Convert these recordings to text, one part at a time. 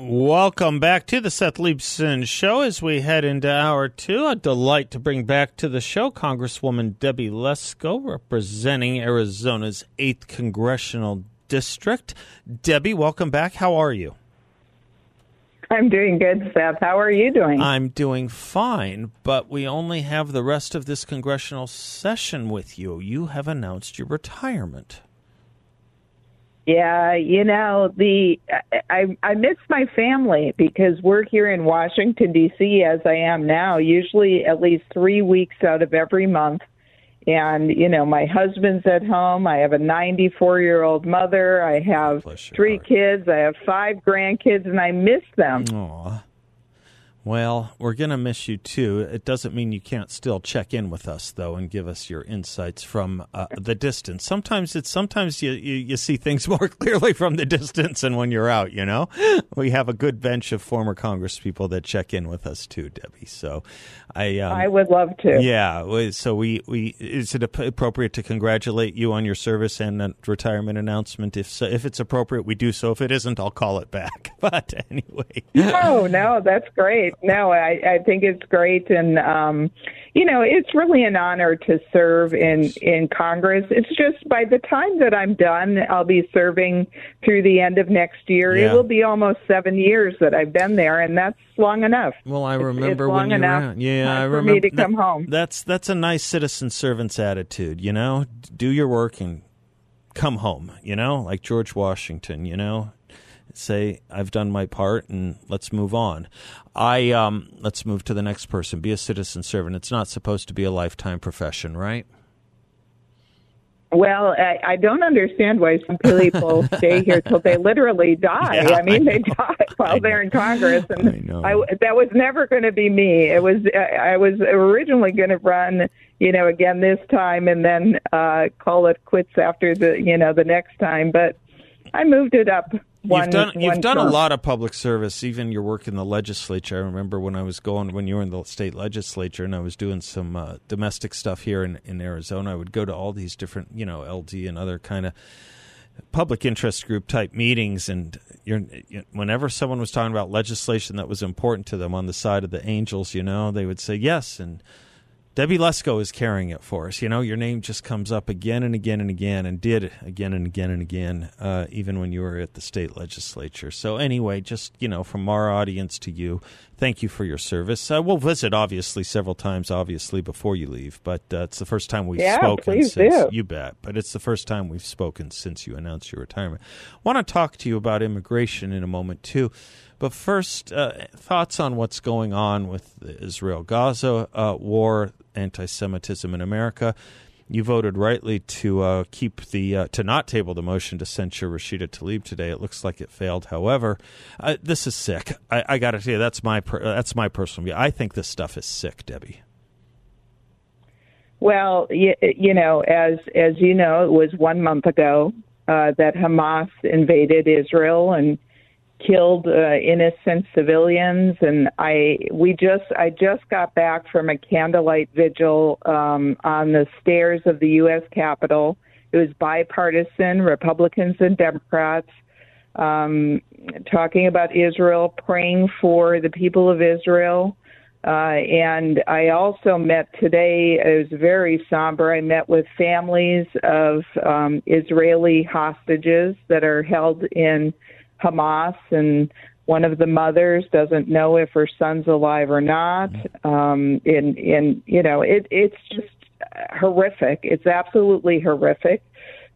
Welcome back to the Seth Leibsohn Show as we head into hour two. A delight to bring back to the show Congresswoman Debbie Lesko, representing Arizona's 8th Congressional District. Debbie, welcome back. How are you? I'm doing good, Seth. How are you doing? I'm doing fine, but we only have the rest of this congressional session with you. You have announced your retirement. Yeah, you know the I I miss my family because we're here in Washington D.C. as I am now. Usually at least three weeks out of every month, and you know my husband's at home. I have a 94 year old mother. I have three heart. kids. I have five grandkids, and I miss them. Aw. Well, we're going to miss you too. It doesn't mean you can't still check in with us though and give us your insights from uh, the distance. Sometimes it's sometimes you, you you see things more clearly from the distance and when you're out, you know. We have a good bench of former congresspeople that check in with us too, Debbie. So I um, I would love to. yeah, so we, we is it appropriate to congratulate you on your service and retirement announcement? If so, if it's appropriate, we do so. If it isn't, I'll call it back. But anyway, Oh no, that's great. No, I, I think it's great, and um, you know, it's really an honor to serve in in Congress. It's just by the time that I'm done, I'll be serving through the end of next year. Yeah. It will be almost seven years that I've been there, and that's long enough. Well, I remember it's when long you enough ran. Yeah, I remember me to that- come home. That's that's a nice citizen servant's attitude. You know, do your work and come home. You know, like George Washington. You know, say I've done my part and let's move on. I um let's move to the next person. Be a citizen servant. It's not supposed to be a lifetime profession, right? Well, I, I don't understand why some people stay here till they literally die. Yeah, I mean, I they die I while they're in Congress, and I know. that was never going to be me. It was I I was originally going to run, you know, again this time, and then uh, call it quits after the, you know, the next time. But I moved it up. One, you've done you've one done a lot of public service, even your work in the legislature. I remember when I was going when you were in the state legislature and I was doing some uh, domestic stuff here in, in Arizona. I would go to all these different, you know, LD and other kind of public interest group type meetings, and you're, you whenever someone was talking about legislation that was important to them on the side of the angels, you know, they would say yes and. Debbie Lesko is carrying it for us. You know, your name just comes up again and again and again, and did again and again and again, uh, even when you were at the state legislature. So, anyway, just you know, from our audience to you, thank you for your service. Uh, we'll visit obviously several times, obviously before you leave, but uh, it's the first time we've Yeah, spoken since do. you bet. But it's the first time we've spoken since you announced your retirement. want to talk to you about immigration in a moment too. But first, uh, thoughts on what's going on with the Israel Gaza uh, war, anti Semitism in America. You voted rightly to uh, keep the uh, to not table the motion to censure Rashida Tlaib today. It looks like it failed. However, uh, this is sick. I, I got to tell you, that's my per- that's my personal view. I think this stuff is sick, Debbie. Well, you, you know, as as you know, it was one month ago uh, that Hamas invaded Israel and killed uh, innocent civilians. And I we just I just got back from a candlelight vigil um, on the stairs of the U.S. Capitol. It was bipartisan, Republicans and Democrats. Um, talking about Israel, praying for the people of Israel. Uh, and I also met today, it was very somber. I met with families of um, Israeli hostages that are held in Hamas, and one of the mothers doesn't know if her son's alive or not. Um, and, and, you know, it, it's just horrific. It's absolutely horrific.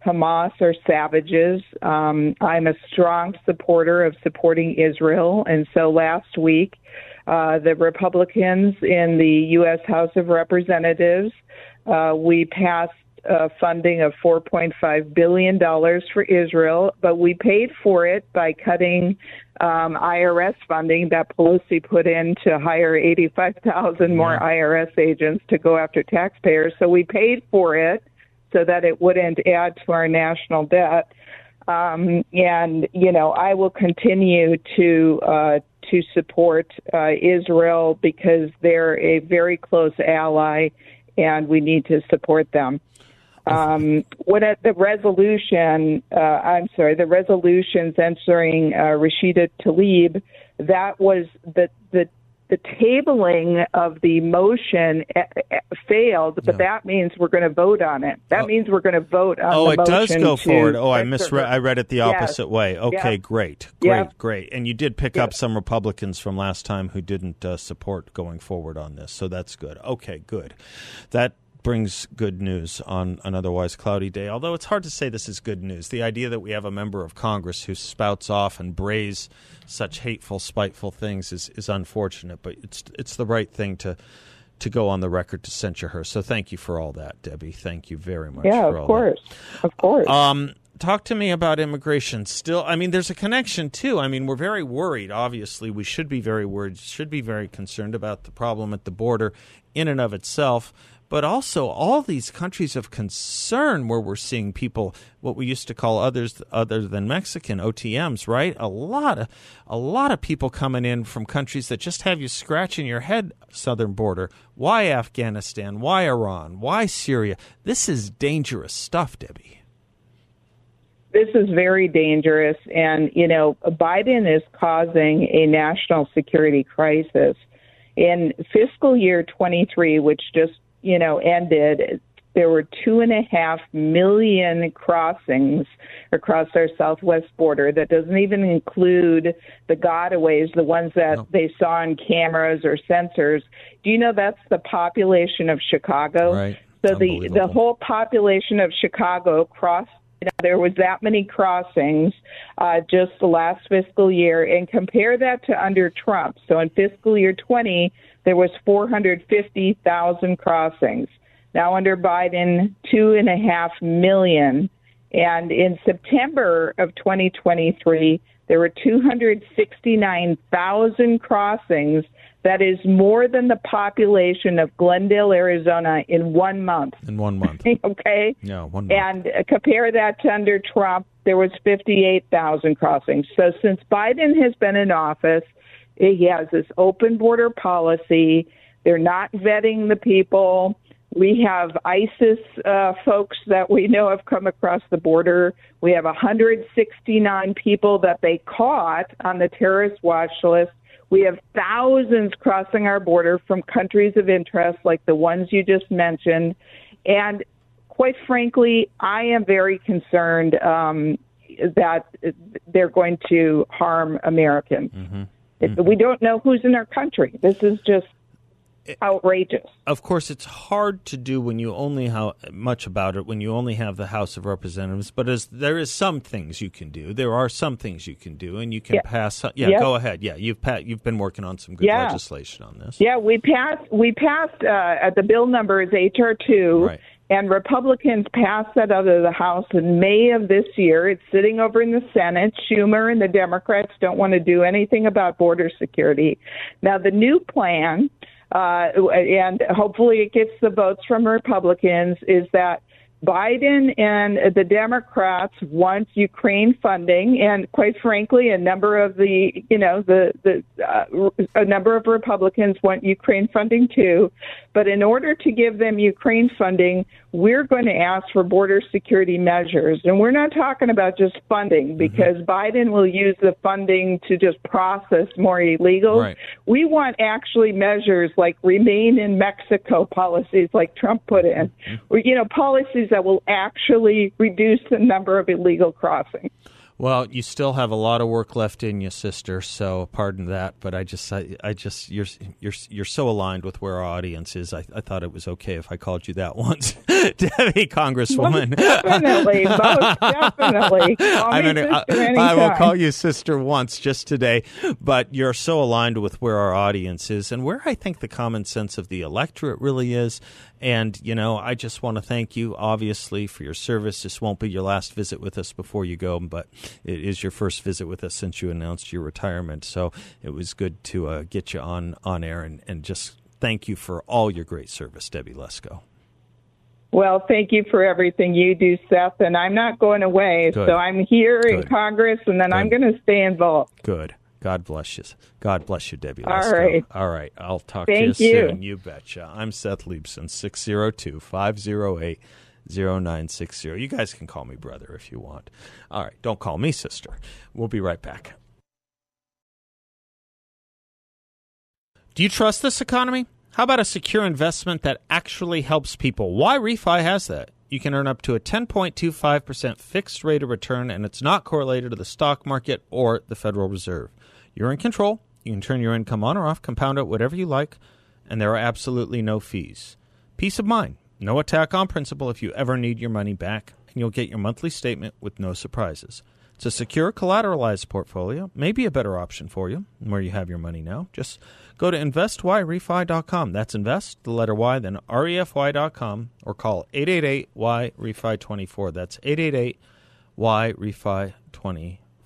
Hamas are savages. Um, I'm a strong supporter of supporting Israel. And so last week, uh, the Republicans in the U.S. House of Representatives, uh, we passed uh, funding of $4.5 billion for Israel, but we paid for it by cutting um, IRS funding that Pelosi put in to hire 85,000 more IRS agents to go after taxpayers. So we paid for it so that it wouldn't add to our national debt. Um, and you know, I will continue to uh, to support uh, Israel because they're a very close ally, and we need to support them. Um, what at the resolution, uh, I'm sorry, the resolution censoring uh, Rashida Tlaib, that was the the the tabling of the motion eh, eh, failed, but that means we're going to vote on it. That oh. means we're going to vote on. Oh, it does go forward. Oh, I misread. I read it the opposite yes. way. Okay, great, great, great. And you did pick up some Republicans from last time who didn't uh, support going forward on this, so that's good. Okay, good. That brings good news on an otherwise cloudy day. Although it's hard to say this is good news. The idea that we have a member of Congress who spouts off and brays such hateful, spiteful things is, is unfortunate, but it's it's the right thing to to go on the record to censure her. So thank you for all that, Debbie. Thank you very much. Yeah, of course, that. of course. Um, talk to me about immigration. Still, I mean, there's a connection too. I mean, we're very worried. Obviously, we should be very worried. Should be very concerned about the problem at the border in and of itself but also all these countries of concern where we're seeing people what we used to call others other than Mexican OTMs, right? A lot of a lot of people coming in from countries that just have you scratching your head southern border. Why Afghanistan? Why Iran? Why Syria? This is dangerous stuff, Debbie. This is very dangerous and you know Biden is causing a national security crisis. In fiscal year 23, which just you know, ended, there were two and a half million crossings across our southwest border. That doesn't even include the gotaways, the ones that no. they saw on cameras or sensors. Do you know that's the population of Chicago? Right. So the the whole population of Chicago crossed. You know, there was that many crossings uh, just the last fiscal year, and compare that to under Trump. So in fiscal year 20, there was 450,000 crossings. Now under Biden, two and a half million. And in September of 2023, there were 269,000 crossings. That is more than the population of Glendale, Arizona in one month. In one month. okay? Yeah, one month. And uh, compare that to under Trump, there was 58,000 crossings. So since Biden has been in office, he has this open border policy. They're not vetting the people. We have ISIS uh, folks that we know have come across the border. We have 169 people that they caught on the terrorist watch list. We have thousands crossing our border from countries of interest like the ones you just mentioned. And quite frankly, I am very concerned um, that they're going to harm Americans. Mm-hmm. Mm-hmm. We don't know who's in our country. This is just outrageous. Of course, it's hard to do when you only have much about it when you only have the House of Representatives. But as there is some things you can do, there are some things you can do, and you can yeah. pass. Yeah, yeah, go ahead. Yeah, you've pa- you've been working on some good yeah. legislation on this. Yeah, we passed. We passed. Uh, the bill number is HR two. Right. And Republicans passed that out of the House in May of this year. It's sitting over in the Senate. Schumer and the Democrats don't want to do anything about border security. Now, the new plan, uh, and hopefully it gets the votes from Republicans, is that Biden and the Democrats want Ukraine funding, and quite frankly, a number of the, you know, the the uh, a number of Republicans want Ukraine funding too. But in order to give them Ukraine funding, we're going to ask for border security measures. And we're not talking about just funding mm-hmm. because mm-hmm. Biden will use the funding to just process more illegals. Right. We want actually measures like remain in Mexico policies like Trump put in, mm-hmm. or, you know, policies that will actually reduce the number of illegal crossings. Well, you still have a lot of work left in you, sister. So pardon that, but I just, I, I just, you're, you're, you're so aligned with where our audience is. I, I thought it was okay if I called you that once, Debbie, Congresswoman. Most definitely, most definitely. Call I'm gonna, I, I, will call you sister once just today, but you're so aligned with where our audience is and where I think the common sense of the electorate really is, And, you know, I just want to thank you, obviously, for your service. This won't be your last visit with us before you go, but it is your first visit with us since you announced your retirement. So it was good to uh, get you on, on air and, and just thank you for all your great service, Debbie Lesko. Well, thank you for everything you do, Seth. And I'm not going away. Good. So I'm here Good. in Congress, and then I'm going to stay involved. Good. God bless you. God bless you, Debbie. All Lesko. right. All right. I'll talk Thank to you, you. soon. You betcha. I'm Seth Leibsohn, 602 508 0960. You guys can call me brother if you want. All right. Don't call me sister. We'll be right back. Do you trust this economy? How about a secure investment that actually helps people? Y Refi has that? You can earn up to a 10.25% fixed rate of return, and it's not correlated to the stock market or the Federal Reserve. You're in control. You can turn your income on or off, compound it whatever you like, and there are absolutely no fees. Peace of mind. No attack on principle if you ever need your money back, and you'll get your monthly statement with no surprises. It's a secure, collateralized portfolio, maybe a better option for you where you have your money now. Just go to investyrefi.com. That's invest, the letter Y, then refy.com, or call 888-Y-REFI24. That's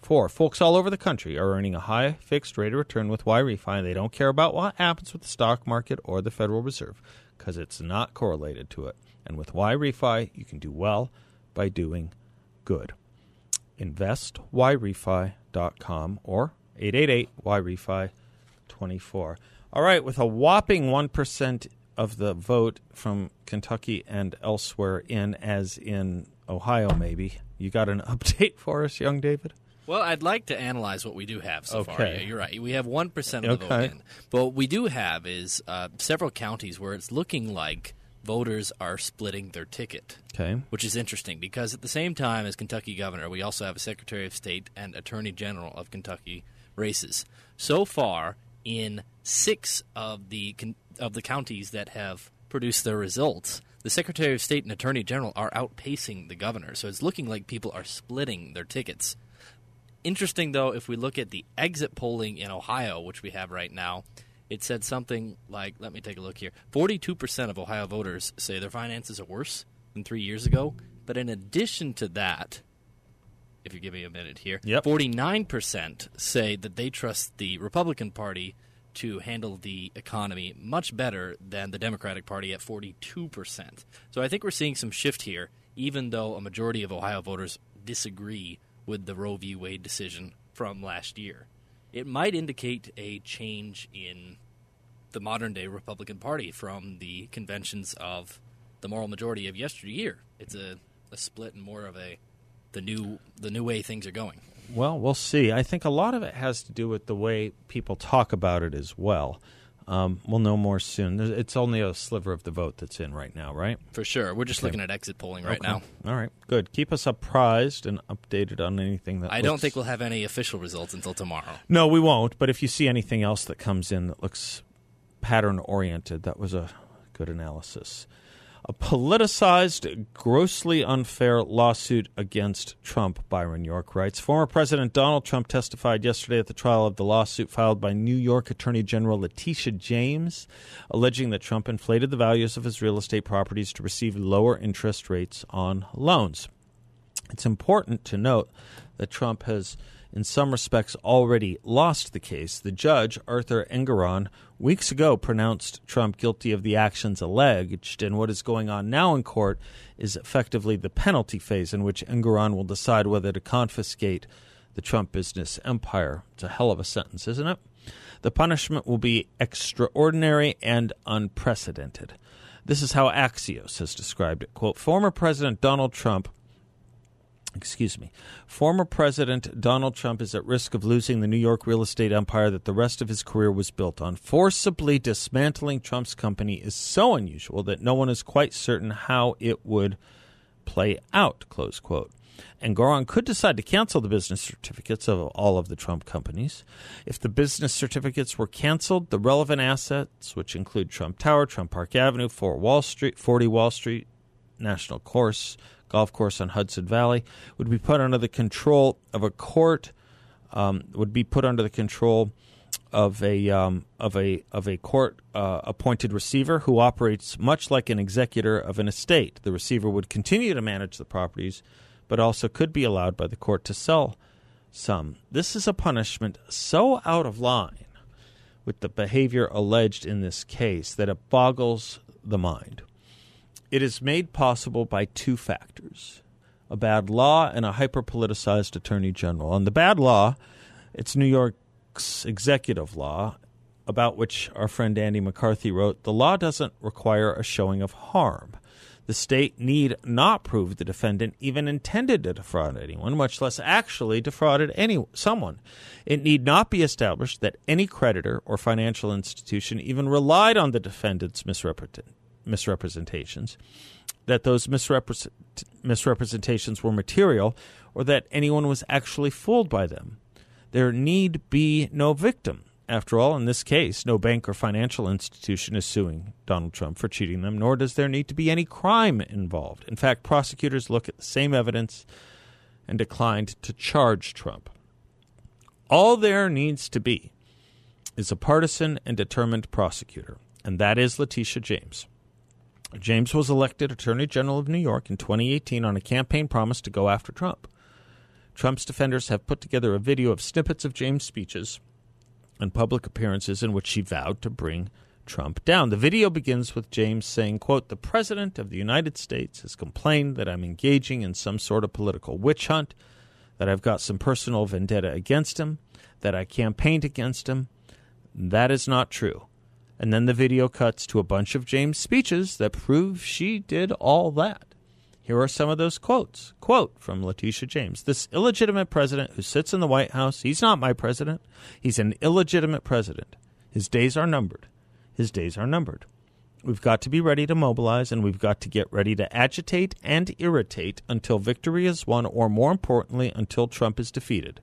888-Y-REFI24. Folks all over the country are earning a high fixed rate of return with Y Refi. They don't care about what happens with the stock market or the Federal Reserve because it's not correlated to it. And with Y Refi, you can do well by doing good investyrefi.com or 888-YREFI24. All right, with a whopping 1% of the vote from Kentucky and elsewhere in, as in Ohio maybe, you got an update for us, young David? Well, I'd like to analyze what we do have so far. Okay. Yeah, you're right. We have 1% of the vote in. But what we do have is uh, several counties where it's looking like voters are splitting their ticket. Okay. which is interesting because at the same time as Kentucky governor, we also have a Secretary of State and Attorney General of Kentucky races. So far, in six of the of the counties that have produced their results, the Secretary of State and Attorney General are outpacing the governor. So it's looking like people are splitting their tickets. Interesting, though, if we look at the exit polling in Ohio, which we have right now, it said something like, let me take a look here 42% of Ohio voters say their finances are worse than three years ago. But in addition to that, if you give me a minute here, Yep. 49% say that they trust the Republican Party to handle the economy much better than the Democratic Party at 42%. So I think we're seeing some shift here, even though a majority of Ohio voters disagree with the Roe v. Wade decision from last year. It might indicate a change in the modern day Republican Party from the conventions of the moral majority of yesteryear. It's a, a split and more of a the new the new way things are going. Well, we'll see. I think a lot of it has to do with the way people talk about it as well. Um, we'll know more soon. It's only a sliver of the vote that's in right now, right? For sure. We're just looking at exit polling right Okay. now. All right, good. Keep us apprised and updated on anything that I don't think we'll have any official results until tomorrow. No, we won't. But if you see anything else that comes in that looks pattern oriented, that was a good analysis. A politicized, grossly unfair lawsuit against Trump, Byron York writes. Former President Donald Trump testified yesterday at the trial of the lawsuit filed by New York Attorney General Letitia James, alleging that Trump inflated the values of his real estate properties to receive lower interest rates on loans. It's important to note that Trump has, in some respects, already lost the case. The judge, Arthur Engoron, weeks ago pronounced Trump guilty of the actions alleged, and what is going on now in court is effectively the penalty phase in which Engoron will decide whether to confiscate the Trump business empire. It's a hell of a sentence, isn't it? The punishment will be extraordinary and unprecedented. This is how Axios has described it. Quote, former President Donald Trump excuse me, former President Donald Trump is at risk of losing the New York real estate empire that the rest of his career was built on. Forcibly dismantling Trump's company is so unusual that no one is quite certain how it would play out, close quote. Engoron could decide to cancel the business certificates of all of the Trump companies. If the business certificates were canceled, the relevant assets, which include Trump Tower, Trump Park Avenue, 4 Wall Street, 40 Wall Street, National Course, golf course on Hudson Valley, would be put under the control of a court, um, would be put under the control of a um, of a of a court uh, appointed receiver who operates much like an executor of an estate. The receiver would continue to manage the properties, but also could be allowed by the court to sell some. This is a punishment so out of line with the behavior alleged in this case that it boggles the mind. It is made possible by two factors a bad law and a hyper politicized attorney general. On the bad law, it's New York's executive law, about which our friend Andy McCarthy wrote the law doesn't require a showing of harm. The state need not prove the defendant even intended to defraud anyone, much less actually defrauded any someone. It need not be established that any creditor or financial institution even relied on the defendant's misrepresent- misrepresentations, that those misrepresent- misrepresentations were material, or that anyone was actually fooled by them. There need be no victim. After all, in this case, no bank or financial institution is suing Donald Trump for cheating them, nor does there need to be any crime involved. In fact, prosecutors look at the same evidence and declined to charge Trump. All there needs to be is a partisan and determined prosecutor, and that is Letitia James. James was elected Attorney General of New York in 2018 on a campaign promise to go after Trump. Trump's defenders have put together a video of snippets of James' speeches and public appearances in which she vowed to bring Trump down. The video begins with James saying, quote, "The president of the United States has complained that I'm engaging in some sort of political witch hunt, that I've got some personal vendetta against him, that I campaigned against him. That is not true." And then the video cuts to a bunch of James' speeches that prove she did all that. Here are some of those quotes. Quote from Letitia James This illegitimate president who sits in the White House, he's not my president. He's an illegitimate president. His days are numbered. His days are numbered. We've got to be ready to mobilize and we've got to get ready to agitate and irritate until victory is won, or more importantly, until Trump is defeated.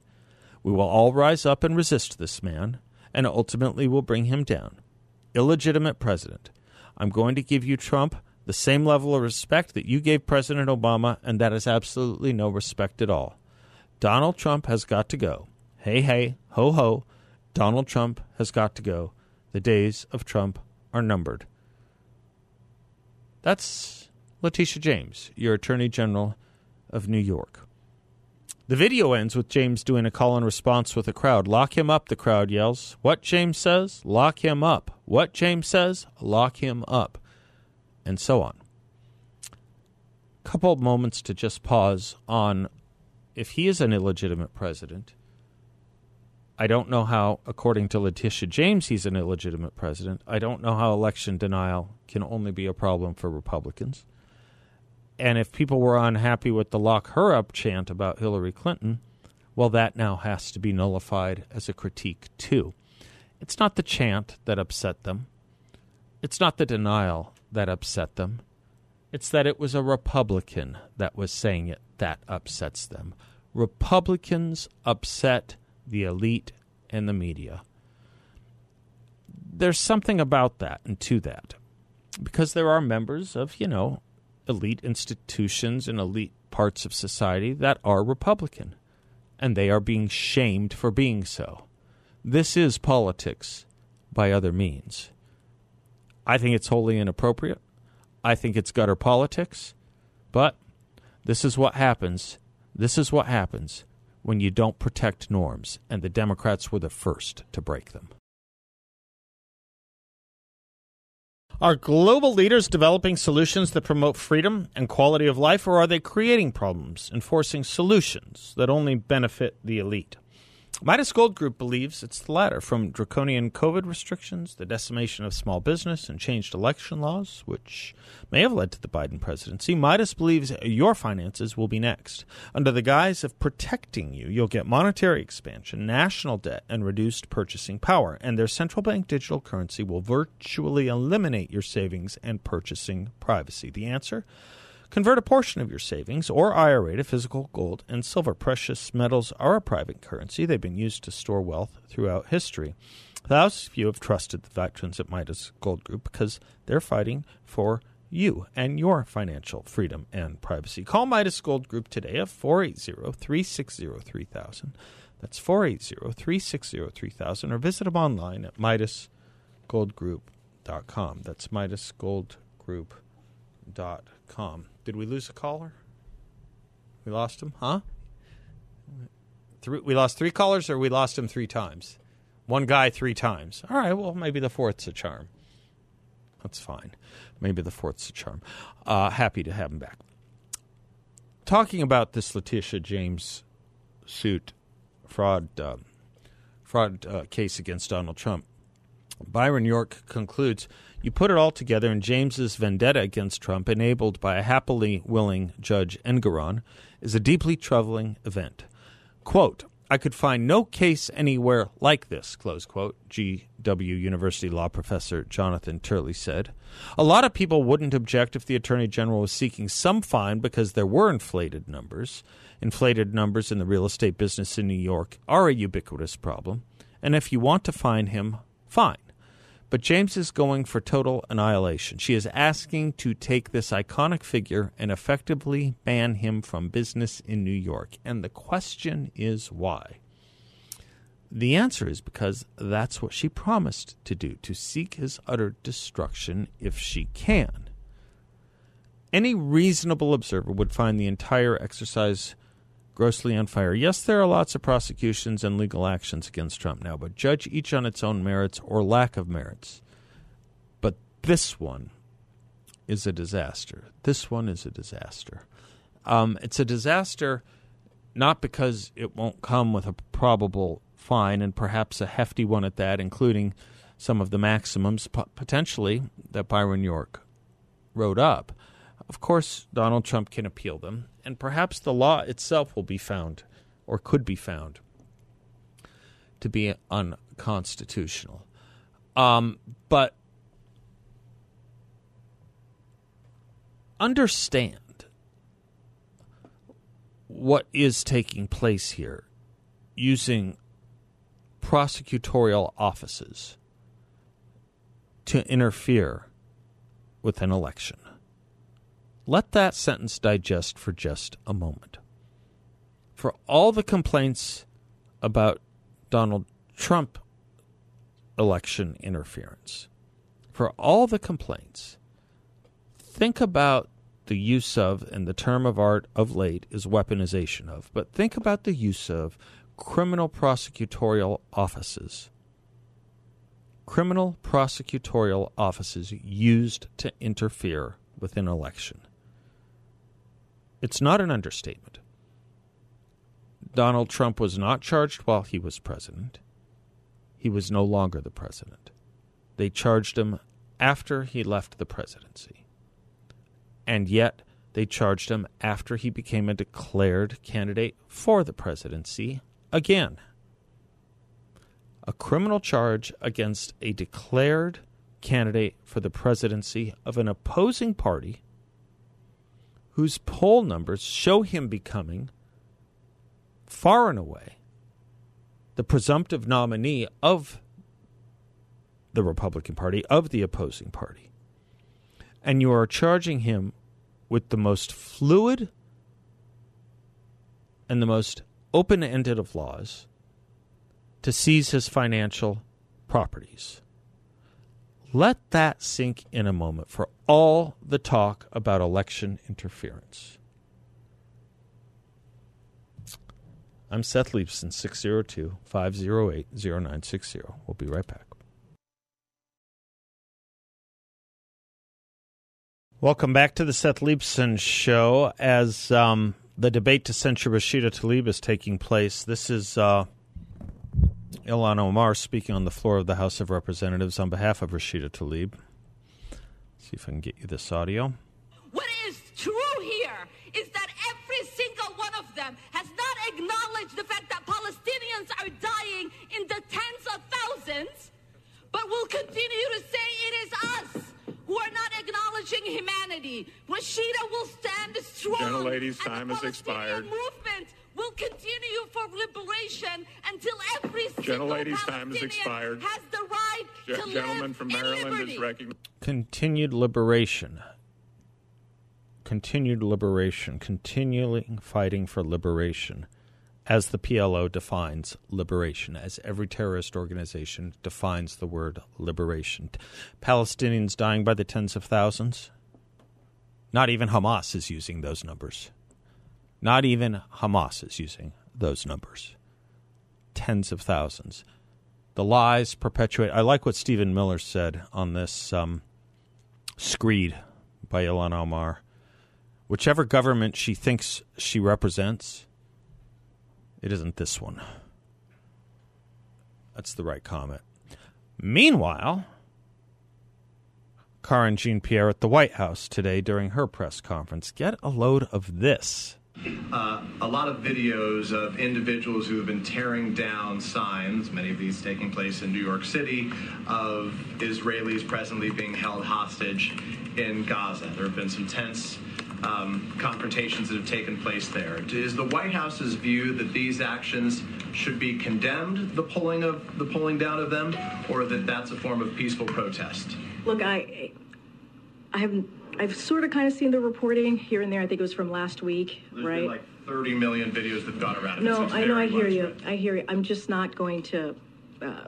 We will all rise up and resist this man, and ultimately will bring him down. Illegitimate president. I'm going to give you Trump the same level of respect that you gave President Obama, and that is absolutely no respect at all. Donald Trump has got to go. Hey, hey, ho, ho. Donald Trump has got to go. The days of Trump are numbered. That's Letitia James, your Attorney General of New York. The video ends with James doing a call and response with a crowd. Lock him up, the crowd yells. What James says? Lock him up. What James says? Lock him up and so on. Couple moments to just pause on if he is an illegitimate president. I don't know how, according to Letitia James, he's an illegitimate president. I don't know how election denial can only be a problem for Republicans. And if people were unhappy with the lock her up chant about Hillary Clinton, well, that now has to be nullified as a critique, too. It's not the chant that upset them, it's not the denial that upset them. It's that it was a Republican that was saying it that upsets them. Republicans upset the elite and the media. There's something about that and to that. Because there are members of, you know, elite institutions and elite parts of society that are Republican. And they are being shamed for being so. This is politics by other means. I think it's wholly inappropriate. I think it's gutter politics. But this is what happens. This is what happens when you don't protect norms, and the Democrats were the first to break them. Are global leaders developing solutions that promote freedom and quality of life, or are they creating problems, enforcing solutions that only benefit the elite? Midas Gold Group believes it's the latter, from draconian COVID restrictions, the decimation of small business, and changed election laws, which may have led to the Biden presidency. Midas believes your finances will be next. Under the guise of protecting you, you'll get monetary expansion, national debt, and reduced purchasing power, and their central bank digital currency will virtually eliminate your savings and purchasing privacy. The answer? Convert a portion of your savings or IRA to physical gold and silver. Precious metals are a private currency. They've been used to store wealth throughout history. Thousands of you have trusted the veterans at Midas Gold Group because they're fighting for you and your financial freedom and privacy. Call Midas Gold Group today at 480 360 3000. That's 480 360 3000 or visit them online at MidasGoldGroup.com. That's MidasGoldGroup.com. Did we lose a caller? We lost him, huh? Three, we lost three callers or we lost him three times? One guy three times. All right, well, maybe the fourth's a charm. That's fine. Maybe the fourth's a charm. Uh, happy to have him back. Talking about this Letitia James suit fraud uh, fraud uh, case against Donald Trump, Byron York concludes you put it all together, and James's vendetta against Trump, enabled by a happily willing Judge Engoron, is a deeply troubling event. Quote, I could find no case anywhere like this, close quote, GW University law professor Jonathan Turley said. A lot of people wouldn't object if the Attorney General was seeking some fine because there were inflated numbers. Inflated numbers in the real estate business in New York are a ubiquitous problem, and if you want to fine him, fine. But James is going for total annihilation. She is asking to take this iconic figure and effectively ban him from business in New York. And the question is why? The answer is because that's what she promised to do to seek his utter destruction if she can. Any reasonable observer would find the entire exercise grossly on fire. Yes, there are lots of prosecutions and legal actions against Trump now, but judge each on its own merits or lack of merits. But this one is a disaster. This one is a disaster. Um, it's a disaster not because it won't come with a probable fine and perhaps a hefty one at that, including some of the maximums potentially that Byron York wrote up. Of course, Donald Trump can appeal them, and perhaps the law itself will be found, or could be found, to be unconstitutional. Um, but understand what is taking place here using prosecutorial offices to interfere with an election. Let that sentence digest for just a moment. For all the complaints about Donald Trump election interference, for all the complaints, think about the use of, and the term of art of late is weaponization of, but think about the use of criminal prosecutorial offices. Criminal prosecutorial offices used to interfere with an election. It's not an understatement. Donald Trump was not charged while he was president. He was no longer the president. They charged him after he left the presidency. And yet, they charged him after he became a declared candidate for the presidency again. A criminal charge against a declared candidate for the presidency of an opposing party whose poll numbers show him becoming far and away the presumptive nominee of the Republican Party, of the opposing party. And you are charging him with the most fluid and the most open ended of laws to seize his financial properties. Let that sink in a moment for all the talk about election interference. I'm Seth Leibsohn, 602 508 0960. We'll be right back. Welcome back to the Seth Leibsohn Show. As um, the debate to censure Rashida Tlaib is taking place, this is uh, Ilhan Omar speaking on the floor of the House of Representatives on behalf of Rashida Tlaib. See if I can get you this audio. What is true here is that every single one of them has not acknowledged the fact that Palestinians are dying in the tens of thousands, but will continue to say it is us who are not acknowledging humanity. Rashida will stand strong. Gentlelady's time has expired. Movement will continue for liberation until every Gentlelady's time has expired. has the right Ge- to gentleman live from in Maryland liberty. is recognized. Continued liberation. Continued liberation. Continuing fighting for liberation. as the PLO defines liberation, as every terrorist organization defines the word liberation. Palestinians dying by the tens of thousands. Not even Hamas is using those numbers. Not even Hamas is using those numbers. Tens of thousands. The lies perpetuate. I like what Stephen Miller said on this um, screed by Ilhan Omar. Whichever government she thinks she represents, it isn't this one. That's the right comment. Meanwhile, Karine Jean Pierre at the White House today during her press conference. Get a load of this. Uh, a lot of videos of individuals who have been tearing down signs, many of these taking place in New York City, of Israelis presently being held hostage in Gaza. There have been some tense um, confrontations that have taken place there. Is the White House's view that these actions should be condemned, the pulling of the pulling down of them, or that that's a form of peaceful protest? Look, I, I have, I've sort of kind of seen the reporting here and there. I think it was from last week, There's right? like 30 million videos that have gone around. no, I know. I hear widespread. you. I hear you. I'm just not going to. Uh,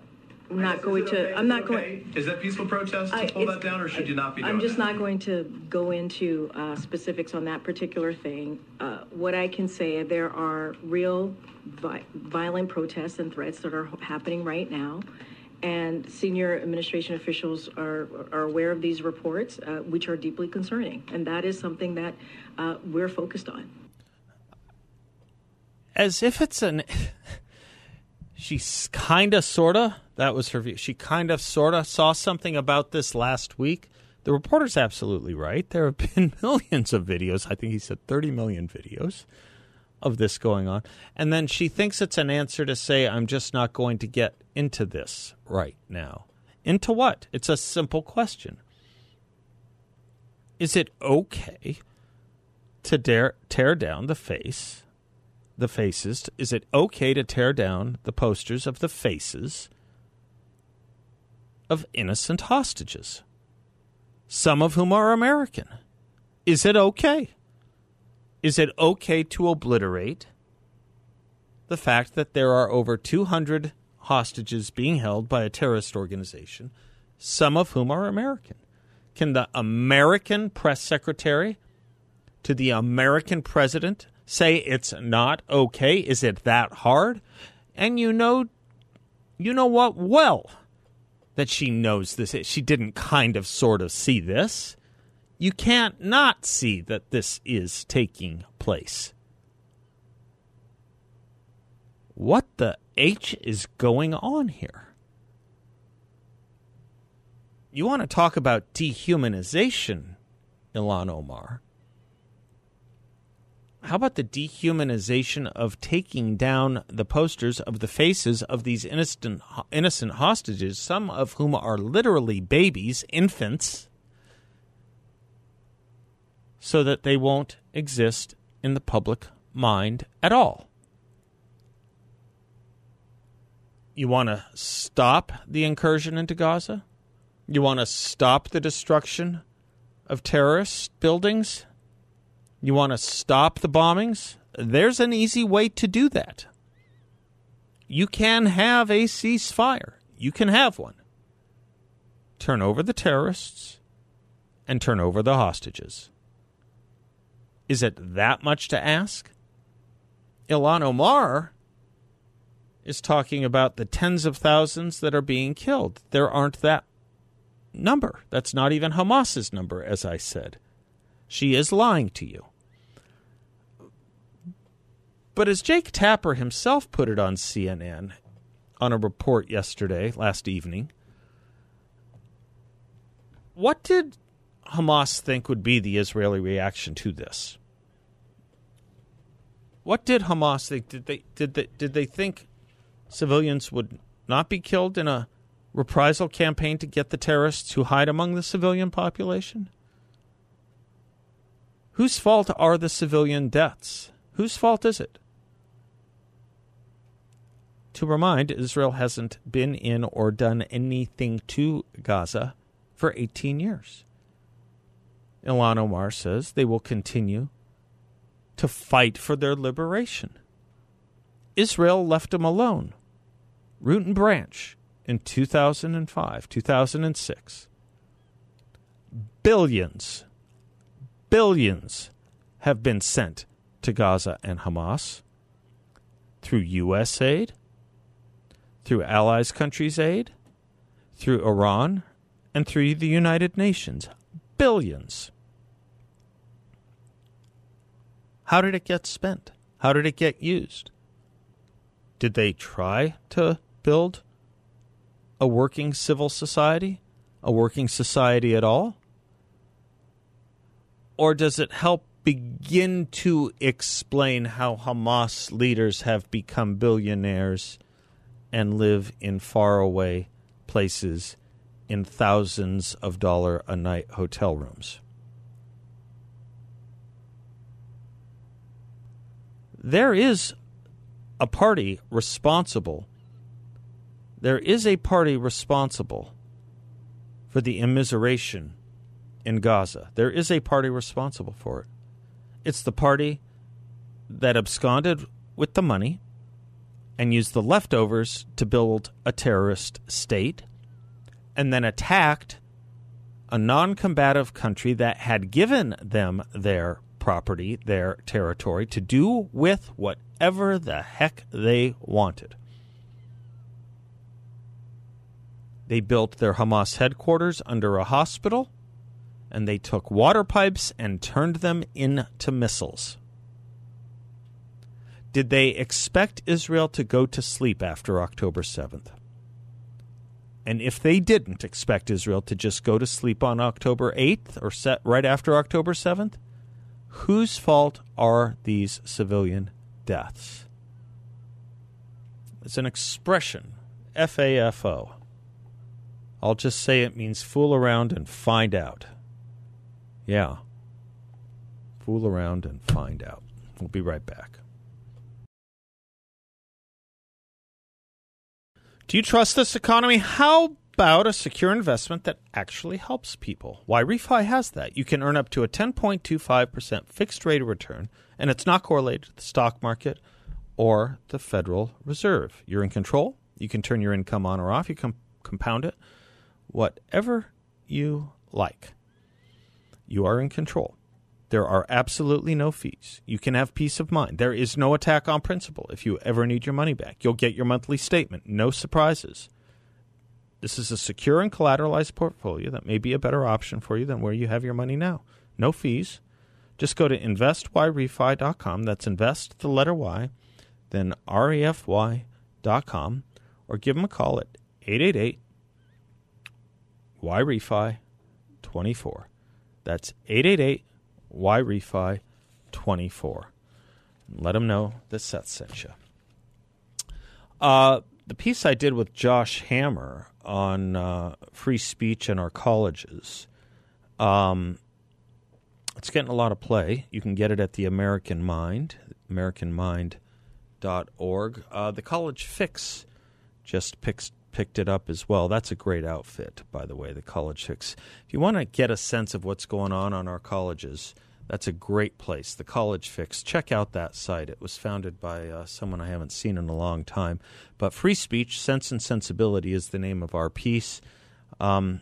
I'm not going to. okay? I'm not it going. okay? Is that peaceful protest to I- pull that down, or should you not be doing I'm just that? not going to go into uh, specifics on that particular thing. Uh, what I can say, there are real vi- violent protests and threats that are happening right now. And senior administration officials are, are aware of these reports, uh, which are deeply concerning. And that is something that uh, we're focused on. As if it's an. She's kind of, sort of. That was her view. She kind of, sort of saw something about this last week. The reporter's absolutely right. There have been millions of videos. I think he said 30 million videos of this going on. And then she thinks it's an answer to say, I'm just not going to get into this right now. Into what? It's a simple question. Is it okay to dare, tear down the face, the faces? Is it okay to tear down the posters of the faces of innocent hostages, some of whom are American? Is it okay? Is it okay to obliterate the fact that there are over 200 hostages being held by a terrorist organization, some of whom are American? Can the American press secretary to the American president say it's not okay? Is it that hard? And you know, you know what? Well, that she knows this. She didn't kind of sort of see this. You can't not see that this is taking place. What the H is going on here? You want to talk about dehumanization, Ilhan Omar? How about the dehumanization of taking down the posters of the faces of these innocent innocent hostages, some of whom are literally babies, infants, so that they won't exist in the public mind at all? You want to stop the incursion into Gaza? You want to stop the destruction of terrorist buildings? You want to stop the bombings? There's an easy way to do that. You can have a ceasefire. You can have one. Turn over the terrorists and turn over the hostages. Is it that much to ask? Ilhan Omar is talking about the tens of thousands that are being killed. There aren't that number. That's not even Hamas's number, as I said. She is lying to you. But as Jake Tapper himself put it on CNN on a report yesterday, last evening, what did Hamas think would be the Israeli reaction to this? What did Hamas think? Did they did they did they think civilians would not be killed in a reprisal campaign to get the terrorists who hide among the civilian population? Whose fault are the civilian deaths? Whose fault is it? To remind, Israel hasn't been in or done anything to Gaza for 18 years. Ilhan Omar says they will continue to fight for their liberation. Israel left them alone, root and branch, in 2005, 2006. Billions, billions have been sent to Gaza and Hamas through U.S. aid, through allies countries' aid, through Iran, and through the United Nations. Billions. How did it get spent? How did it get used? Did they try to build a working civil society? A working society at all? Or does it help begin to explain how Hamas leaders have become billionaires and live in faraway places in thousands of dollar a night hotel rooms? There is a party responsible. There is a party responsible for the immiseration in Gaza. There is a party responsible for it. It's the party that absconded with the money and used the leftovers to build a terrorist state and then attacked a non combative country that had given them their property, their territory, to do with whatever the heck they wanted. They built their Hamas headquarters under a hospital and they took water pipes and turned them into missiles. Did they expect Israel to go to sleep after October 7th? And if they didn't expect Israel to just go to sleep on October 8th or set right after October 7th, whose fault are these civilian deaths? It's an expression, F A F O. I'll just say it means fool around and find out. Yeah. Fool around and find out. We'll be right back. Do you trust this economy? How about a secure investment that actually helps people? Y Refi has that. You can earn up to a 10.25% fixed rate of return, and it's not correlated to the stock market or the Federal Reserve. You're in control. You can turn your income on or off. You can compound it, whatever you like. You are in control. There are absolutely no fees. You can have peace of mind. There is no attack on principle if you ever need your money back. You'll get your monthly statement. No surprises. This is a secure and collateralized portfolio that may be a better option for you than where you have your money now. No fees. Just go to investyrefi.com. That's invest, the letter Y, then refi.com, or give them a call at 888 Y Refi 24. That's 888 Y Refi 24. Let them know that Seth sent you. Uh, the piece I did with Josh Hammer on uh, free speech in our colleges, um, it's getting a lot of play. You can get it at the American Mind, AmericanMind.org. Uh, the College Fix just picks picked it up as well. That's a great outfit, by the way, the College Fix. If you want to get a sense of what's going on on our colleges, that's a great place, the College Fix. Check out that site. It was founded by uh, someone I haven't seen in a long time. But Free Speech, Sense and Sensibility is the name of our piece. Um,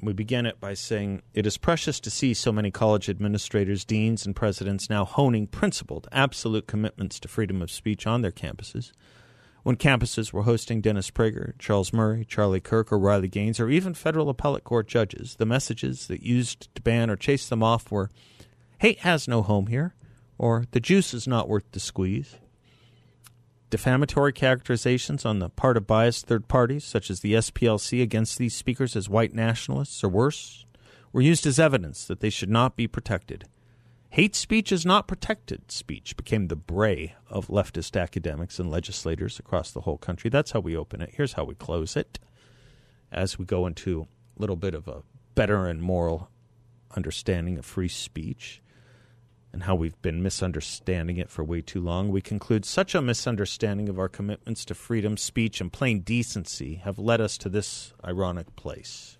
we begin it by saying it is precious to see so many college administrators, deans, and presidents now honing principled, absolute commitments to freedom of speech on their campuses when campuses were hosting Dennis Prager, Charles Murray, Charlie Kirk, or Riley Gaines, or even federal appellate court judges, the messages that used to ban or chase them off were hate has no home here, or the juice is not worth the squeeze. Defamatory characterizations on the part of biased third parties, such as the SPLC, against these speakers as white nationalists or worse, were used as evidence that they should not be protected. Hate speech is not protected speech became the bray of leftist academics and legislators across the whole country. That's how we open it. Here's how we close it. As we go into a little bit of a better and moral understanding of free speech and how we've been misunderstanding it for way too long, we conclude such a misunderstanding of our commitments to freedom, speech, and plain decency have led us to this ironic place.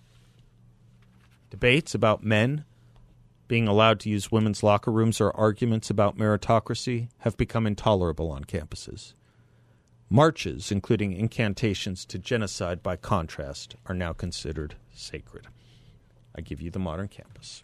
Debates about men being allowed to use women's locker rooms or arguments about meritocracy have become intolerable on campuses. Marches, including incantations to genocide by contrast, are now considered sacred. I give you the modern campus.